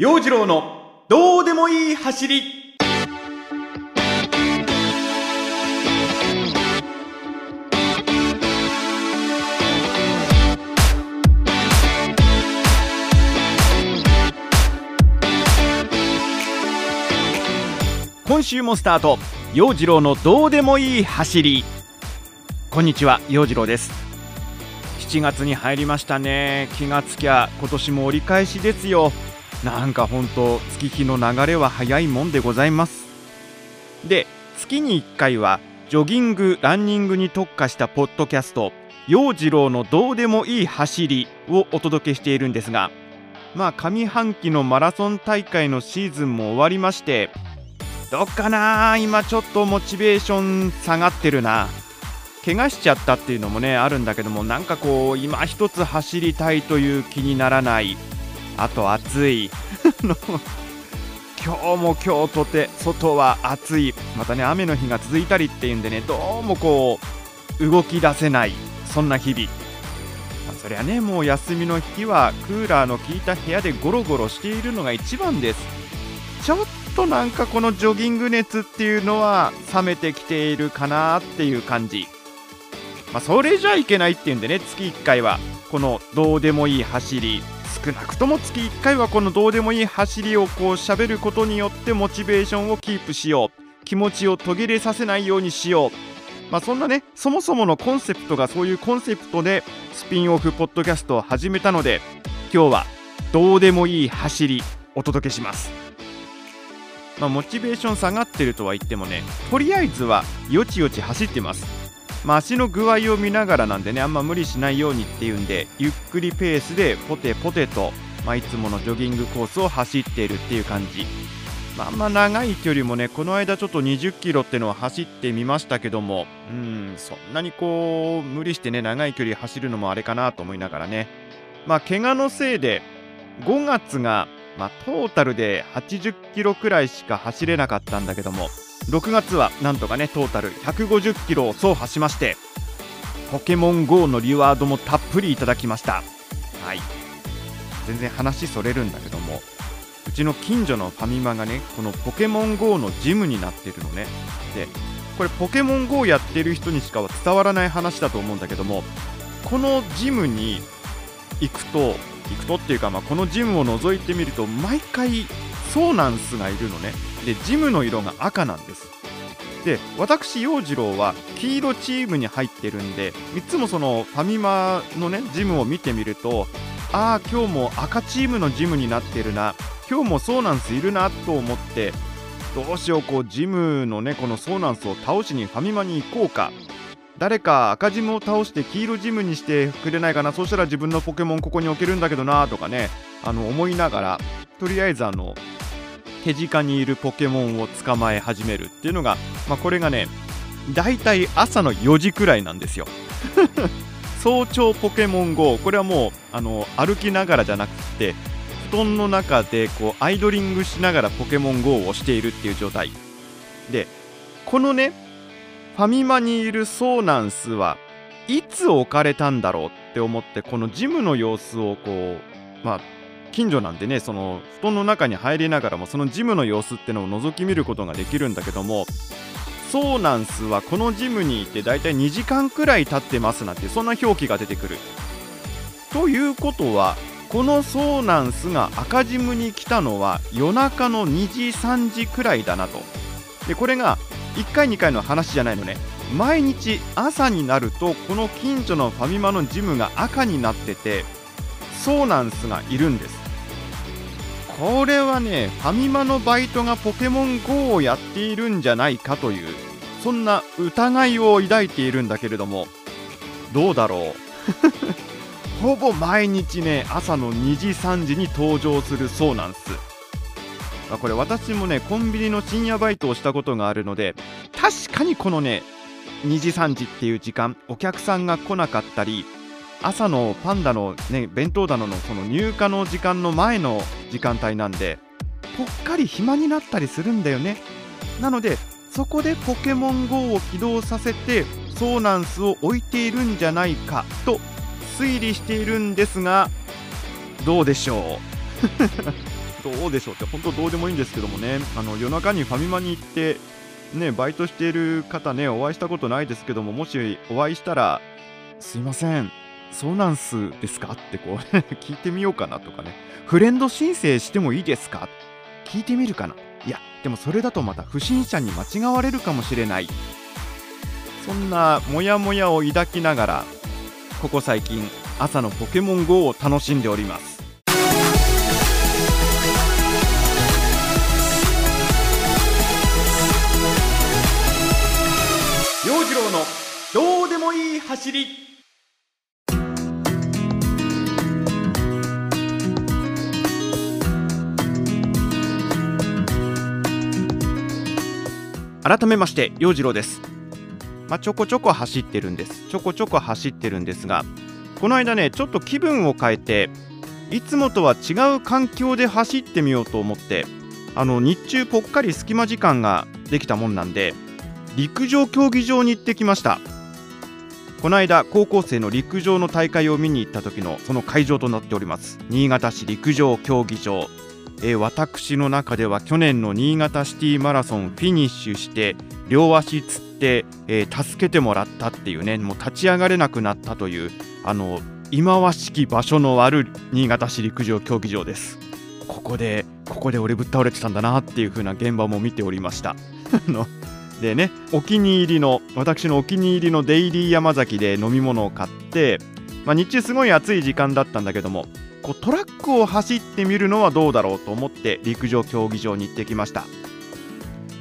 陽次郎のどうでもいい走り。今週もスタート。陽次郎のどうでもいい走り。こんにちは陽次郎です。7月に入りましたね。気がつきゃ今年も折り返しですよ。なんか本当月日の流れは早いもんでございます。で月に1回はジョギングランニングに特化したポッドキャスト陽次郎のどうでもいい走りをお届けしているんですがまあ上半期のマラソン大会のシーズンも終わりましてどっかな今ちょっとモチベーション下がってるな。怪我しちゃったっていうのもねあるんだけどもなんかこう今一つ走りたいという気にならない。あと暑い。今日も今日とて外は暑い。またね雨の日が続いたりっていうんでねどうもこう動き出せない。そんな日々、まあ、そりゃねもう休みの日はクーラーの効いた部屋でゴロゴロしているのが一番です。ちょっとなんかこのジョギング熱っていうのは冷めてきているかなっていう感じ。まあ、それじゃいけないっていうんでね月1回はこのどうでもいい走り。少なくとも月1回はこのどうでもいい走りをこう喋ることによってモチベーションをキープしよう。気持ちを途切れさせないようにしよう。まあそんなねそもそものコンセプトがそういうコンセプトでスピンオフポッドキャストを始めたので今日はどうでもいい走りお届けします。まあ、モチベーション下がってるとは言ってもねとりあえずはよちよち走ってます。まあ、足の具合を見ながらなんでねあんま無理しないようにっていうんでゆっくりペースでポテポテと、まあ、いつものジョギングコースを走っているっていう感じ、まあ、あんま長い距離もねこの間ちょっと20キロってのを走ってみましたけどもうんそんなにこう無理してね長い距離走るのもあれかなと思いながらね。まあ怪我のせいで5月が、まあ、トータルで80キロくらいしか走れなかったんだけども6月はなんとかねトータル150キロを走破しましてポケモン GO のリワードもたっぷりいただきました。はい。全然話それるんだけどもうちの近所のファミマがねこのポケモン GO のジムになってるのね。でこれポケモン GO やってる人にしかは伝わらない話だと思うんだけどもこのジムに行くと行くとっていうか、まあ、このジムを覗いてみると毎回ソーナンスがいるのね。でジムの色が赤なんです。で私陽次郎は黄色チームに入ってるんでいつもそのファミマのねジムを見てみるとああ今日も赤チームのジムになってるな。今日もソーナンスいるなと思ってどうしようこうジムのねこのソーナンスを倒しにファミマに行こうか。誰か赤ジムを倒して黄色ジムにしてくれないかな。そうしたら自分のポケモンここに置けるんだけどなとかねあの思いながらとりあえずあの手近にいるポケモンを捕まえ始めるっていうのが、まあ、これがねだいたい朝の4時くらいなんですよ。早朝ポケモン GO これはもうあの歩きながらじゃなくて布団の中でこうアイドリングしながらポケモン GO をしているっていう状態。でこのねファミマにいるソーナンスはいつ置かれたんだろうって思ってこのジムの様子をこうまあ近所なんでねその布団の中に入りながらもそのジムの様子ってのを覗き見ることができるんだけどもソーナンスはこのジムにいてだいたい2時間くらい経ってますなんてそんな表記が出てくる。ということはこのソーナンスが赤ジムに来たのは夜中の2時3時くらいだなと。でこれが1回2回の話じゃないのね。毎日朝になるとこの近所のファミマのジムが赤になっててソーナンスがいるんです。これはねファミマのバイトがポケモン GO をやっているんじゃないかというそんな疑いを抱いているんだけれどもどうだろう？ほぼ毎日ね朝の2時3時に登場するそうなんす。まあ、これ私もねコンビニの深夜バイトをしたことがあるので確かにこのね2時3時っていう時間お客さんが来なかったり朝のパンダの、ね、弁当棚のその入荷の時間の前の時間帯なんでぽっかり暇になったりするんだよね。なのでそこでポケモン GO を起動させてソーナンスを置いているんじゃないかと推理しているんですがどうでしょう？どうでしょうって本当どうでもいいんですけどもね。あの夜中にファミマに行ってねバイトしている方ねお会いしたことないですけどももしお会いしたらすいません。そうなんすですか？ってこう 聞いてみようかなとかね。フレンド申請してもいいですか？聞いてみるかな。いやでもそれだとまた不審者に間違われるかもしれない。そんなモヤモヤを抱きながらここ最近朝のポケモン GO を楽しんでおります。陽次郎のどうでもいい走り。改めまして陽次郎です。まあ、ちょこちょこ走ってるんです。ちょこちょこ走ってるんですがこの間ねちょっと気分を変えていつもとは違う環境で走ってみようと思ってあの日中ぽっかり隙間時間ができたもんなんで陸上競技場に行ってきました。この間高校生の陸上の大会を見に行った時のその会場となっております。新潟市陸上競技場。えー、私の中では去年の新潟シティマラソンフィニッシュして両足つって、えー、助けてもらったっていうねもう立ち上がれなくなったというあの忌まわしき場所のある新潟市陸上競技場です。ここでここで俺ぶっ倒れてたんだなっていう風な現場も見ておりました。でねお気に入りの私のお気に入りのデイリー山崎で飲み物を買って、まあ、日中すごい暑い時間だったんだけどもこうトラックを走ってみるのはどうだろうと思って陸上競技場に行ってきました。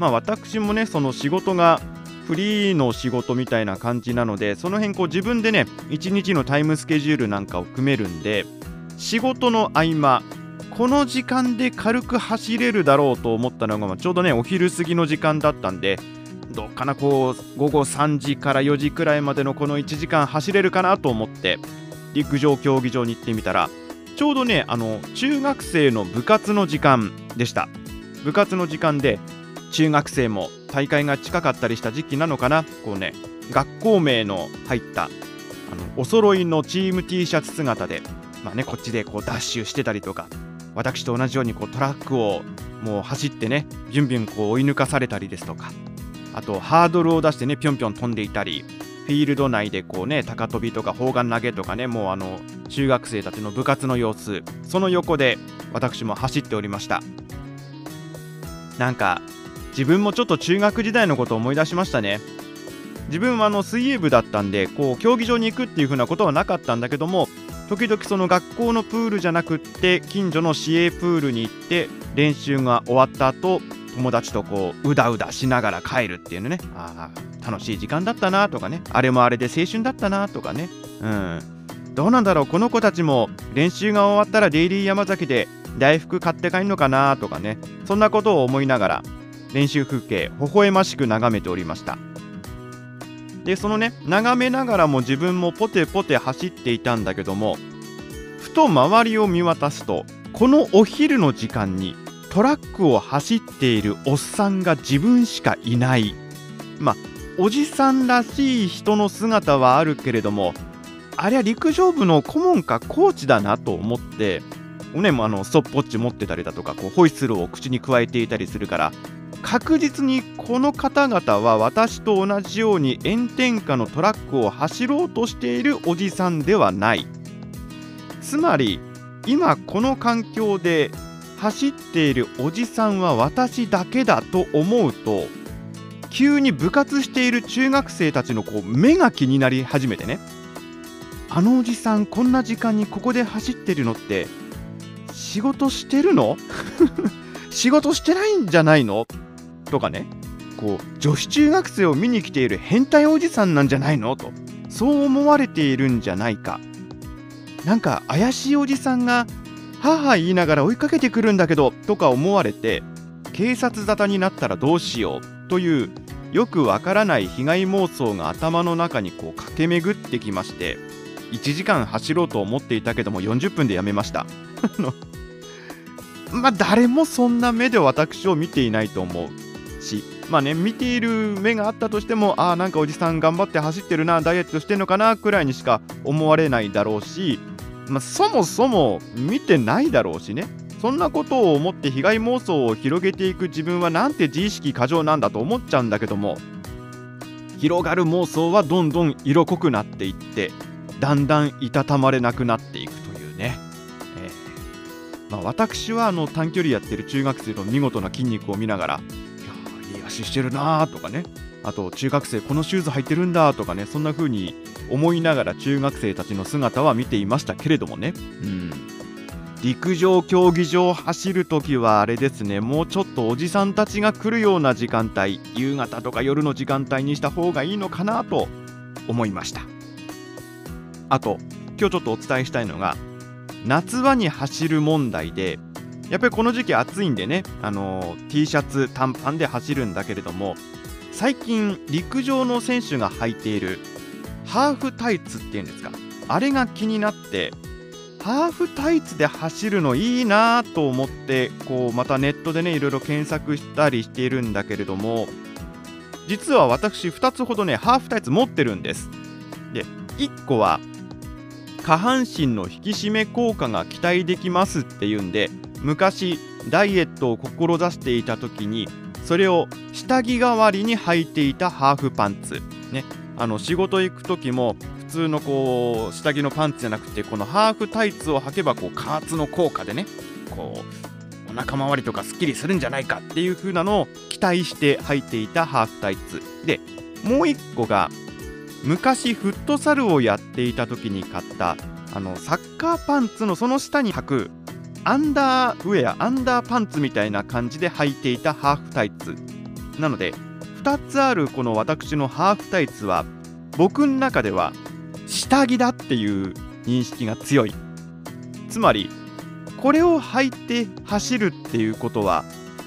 まあ私もねその仕事がフリーの仕事みたいな感じなのでその辺こう自分でね1日のタイムスケジュールなんかを組めるんで仕事の合間この時間で軽く走れるだろうと思ったのがちょうどねお昼過ぎの時間だったんでどっかなこう午後3時から4時くらいまでのこの1時間走れるかなと思って陸上競技場に行ってみたらちょうどねあの中学生の部活の時間でした。部活の時間で中学生も大会が近かったりした時期なのかな。こうね学校名の入ったあのお揃いのチーム T シャツ姿で、まあね、こっちでこうダッシュしてたりとか私と同じようにこうトラックをもう走ってねビュンビュンこう追い抜かされたりですとかあとハードルを出してねぴょんぴょん飛んでいたりフィールド内でこうね高跳びとか砲丸投げとかねもうあの中学生たちの部活の様子。その横で私も走っておりました。なんか自分もちょっと中学時代のことを思い出しましたね。自分はあの水泳部だったんでこう競技場に行くっていう風なことはなかったんだけども時々その学校のプールじゃなくって近所の市営プールに行って練習が終わった後友達とこううだうだしながら帰るっていうのね。ああ楽しい時間だったなとかね。あれもあれで青春だったなとかね。うん。どうなんだろうこの子たちも練習が終わったらデイリー山崎で大福買って帰るのかなとかねそんなことを思いながら練習風景微笑ましく眺めておりました。でそのね眺めながらも自分もポテポテ走っていたんだけどもふと周りを見渡すとこのお昼の時間にトラックを走っているおっさんが自分しかいない。まあおじさんらしい人の姿はあるけれどもあれは陸上部の顧問かコーチだなと思ってねもあのストップウォッチ持ってたりだとかこうホイッスルを口に加えていたりするから確実にこの方々は私と同じように炎天下のトラックを走ろうとしているおじさんではない。つまり今この環境で走っているおじさんは私だけだと思うと急に部活している中学生たちのこう目が気になり始めてね。あのおじさんこんな時間にここで走ってるのって仕事してるの？仕事してないんじゃないの？とかね。こう女子中学生を見に来ている変態おじさんなんじゃないの？と。そう思われているんじゃないか。なんか怪しいおじさんが母言いながら追いかけてくるんだけどとか思われて警察沙汰になったらどうしようというよくわからない被害妄想が頭の中にこう駆け巡ってきまして1時間走ろうと思っていたけども40分でやめました。まあ誰もそんな目で私を見ていないと思うしまあね見ている目があったとしてもああなんかおじさん頑張って走ってるなダイエットしてんのかなくらいにしか思われないだろうし、まあ、そもそも見てないだろうしね。そんなことを思って被害妄想を広げていく自分はなんて自意識過剰なんだと思っちゃうんだけども広がる妄想はどんどん色濃くなっていってだんだんいたたまれなくなっていくというね、えー。まあ、私はあの短距離やってる中学生の見事な筋肉を見ながらいやいい足してるなーとかね。あと中学生このシューズ履いてるんだとかね。そんな風に思いながら中学生たちの姿は見ていましたけれどもね。うん。陸上競技場を走るときはあれですね。もうちょっとおじさんたちが来るような時間帯夕方とか夜の時間帯にした方がいいのかなと思いました。あと今日ちょっとお伝えしたいのが夏場に走る問題でやっぱりこの時期暑いんでねあの T シャツ短パンで走るんだけれども最近陸上の選手が履いているハーフタイツっていうんですかあれが気になってハーフタイツで走るのいいなと思ってこうまたネットでねいろいろ検索したりしているんだけれども実は私2つほどねハーフタイツ持ってるんです。で1個は下半身の引き締め効果が期待できますっていうんで昔ダイエットを志していた時にそれを下着代わりに履いていたハーフパンツ。ね。あの仕事行く時も普通のこう下着のパンツじゃなくてこのハーフタイツを履けばこう加圧の効果でねこうお腹周りとかすっきりするんじゃないかっていう風なのを期待して履いていたハーフタイツ。でもう一個が昔フットサルをやっていた時に買ったあのサッカーパンツのその下に履くアンダーウェアアンダーパンツみたいな感じで履いていたハーフタイツ。なので2つあるこの私のハーフタイツは僕の中では下着だっていう認識が強い。つまりこれを履いて走るっていうことは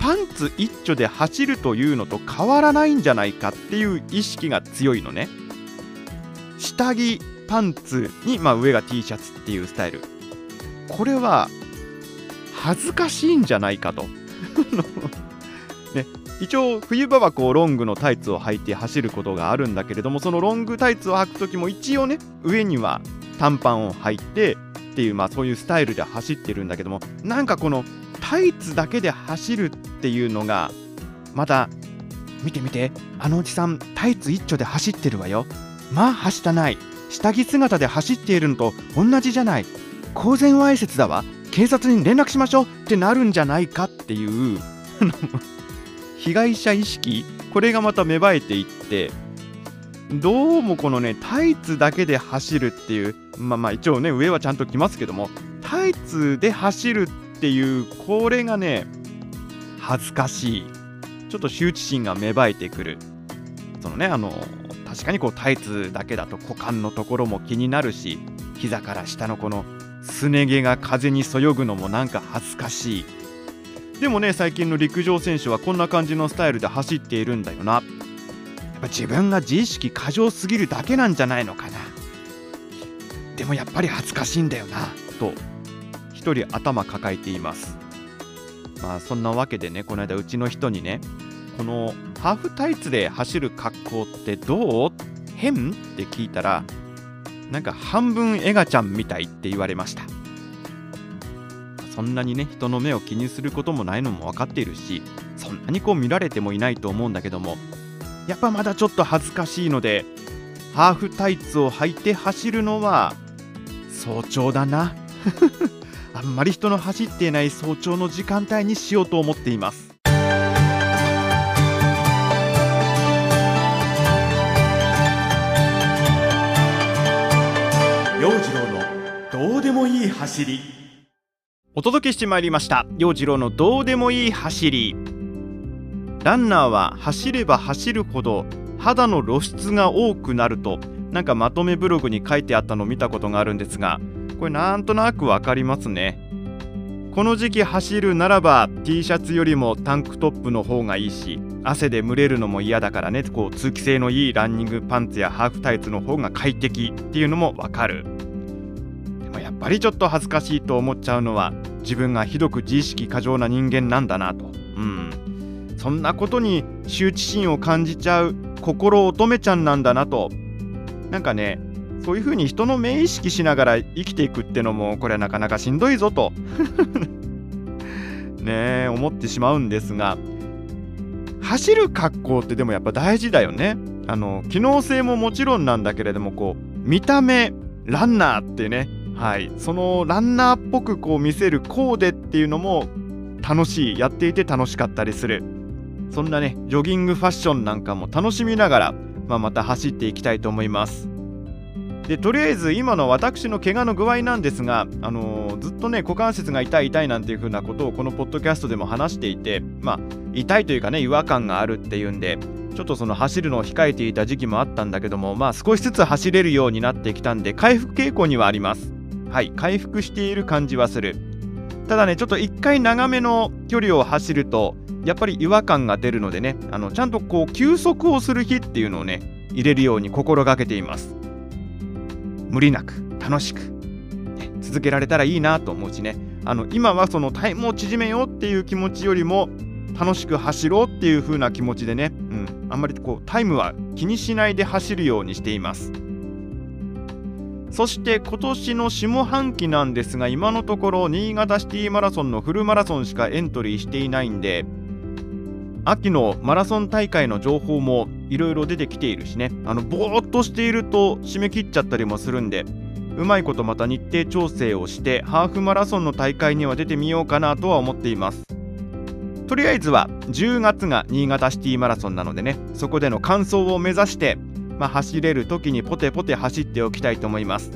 パンツ一丁で走るというのと変わらないんじゃないかっていう意識が強いのね。下着パンツに、まあ、上が T シャツっていうスタイル。これは恥ずかしいんじゃないかと。ね、一応冬場はこうロングのタイツを履いて走ることがあるんだけれどもそのロングタイツを履く時も一応ね上には短パンを履いてっていうまあそういうスタイルで走ってるんだけどもなんかこのタイツだけで走るっていうのがまた見て見てあのおじさんタイツ一丁で走ってるわよ。まあはしたない。下着姿で走っているのと同じじゃない。公然わいせつだわ。警察に連絡しましょうってなるんじゃないかっていう。被害者意識？これがまた芽生えていって。どうもこのねタイツだけで走るっていう。まあまあ一応ね上はちゃんと着ますけども。タイツで走るっていうこれがね恥ずかしい。ちょっと羞恥心が芽生えてくる。そのねあの確かにこうタイツだけだと股間のところも気になるし膝から下のこのすね毛が風にそよぐのもなんか恥ずかしい。でもね最近の陸上選手はこんな感じのスタイルで走っているんだよな。やっぱ自分が自意識過剰すぎるだけなんじゃないのかな。でもやっぱり恥ずかしいんだよなと一人頭抱えています。まあそんなわけでねこの間うちの人にねこのハーフタイツで走る格好ってどう？変？って聞いたらなんか半分エガちゃんみたいって言われました。そんなにね人の目を気にすることもないのも分かっているしそんなにこう見られてもいないと思うんだけどもやっぱまだちょっと恥ずかしいのでハーフタイツを履いて走るのは早朝だな。あんまり人の走っていない早朝の時間帯にしようと思っています。陽次郎のどうでもいい走り。お届けしてまいりました。陽次郎のどうでもいい走り。ランナーは走れば走るほど肌の露出が多くなるとなんかまとめブログに書いてあったのを見たことがあるんですがこれなんとなくわかりますね。この時期走るならば T シャツよりもタンクトップの方がいいし汗で蒸れるのも嫌だからねこう通気性のいいランニングパンツやハーフタイツの方が快適っていうのもわかる。でもやっぱりちょっと恥ずかしいと思っちゃうのは自分がひどく自意識過剰な人間なんだなと。うん。そんなことに羞恥心を感じちゃう心乙女ちゃんなんだなと。なんかねそういうふうに人の目意識しながら生きていくってのもこれはなかなかしんどいぞと。ねえ思ってしまうんですが走る格好ってでもやっぱ大事だよね。あの機能性ももちろんなんだけれどもこう見た目ランナーってねはい。そのランナーっぽくこう見せるコーデっていうのも楽しいやっていて楽しかったりする。そんなねジョギングファッションなんかも楽しみながら、まあ、また走っていきたいと思います。でとりあえず今の私の怪我の具合なんですが、あのー、ずっとね股関節が痛い痛いなんていう風なことをこのポッドキャストでも話していてまあ痛いというかね違和感があるっていうんでちょっとその走るのを控えていた時期もあったんだけどもまあ少しずつ走れるようになってきたんで回復傾向にはあります。はい回復している感じはする。ただねちょっと一回長めの距離を走るとやっぱり違和感が出るのでねあのちゃんとこう休息をする日っていうのをね入れるように心がけています。無理なく楽しく、ね、続けられたらいいなと思うしね。あの今はそのタイムを縮めようっていう気持ちよりも楽しく走ろうっていう風な気持ちでね、うん、あんまりこうタイムは気にしないで走るようにしています。そして今年の下半期なんですが今のところ新潟シティマラソンのフルマラソンしかエントリーしていないんで秋のマラソン大会の情報もいろいろ出てきているしね。あのぼーっとしていると締め切っちゃったりもするんでうまいことまた日程調整をしてハーフマラソンの大会には出てみようかなとは思っています。とりあえずは10月が新潟シティマラソンなのでねそこでの完走を目指して、まあ、走れる時にポテポテ走っておきたいと思います。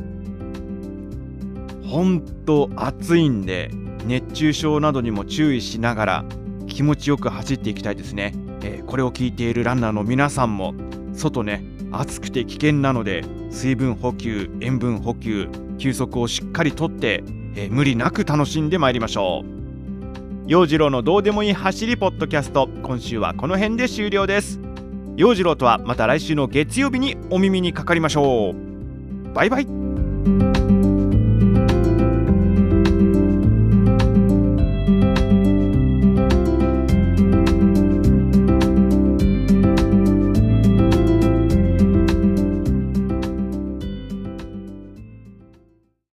ほんと暑いんで熱中症などにも注意しながら気持ちよく走っていきたいですね、えー、これを聞いているランナーの皆さんも外ね暑くて危険なので水分補給塩分補給休息をしっかりとって、えー、無理なく楽しんでまいりましょう。陽次郎のどうでもいい走りポッドキャスト今週はこの辺で終了です。陽次郎とはまた来週の月曜日にお耳にかかりましょう。バイバイ。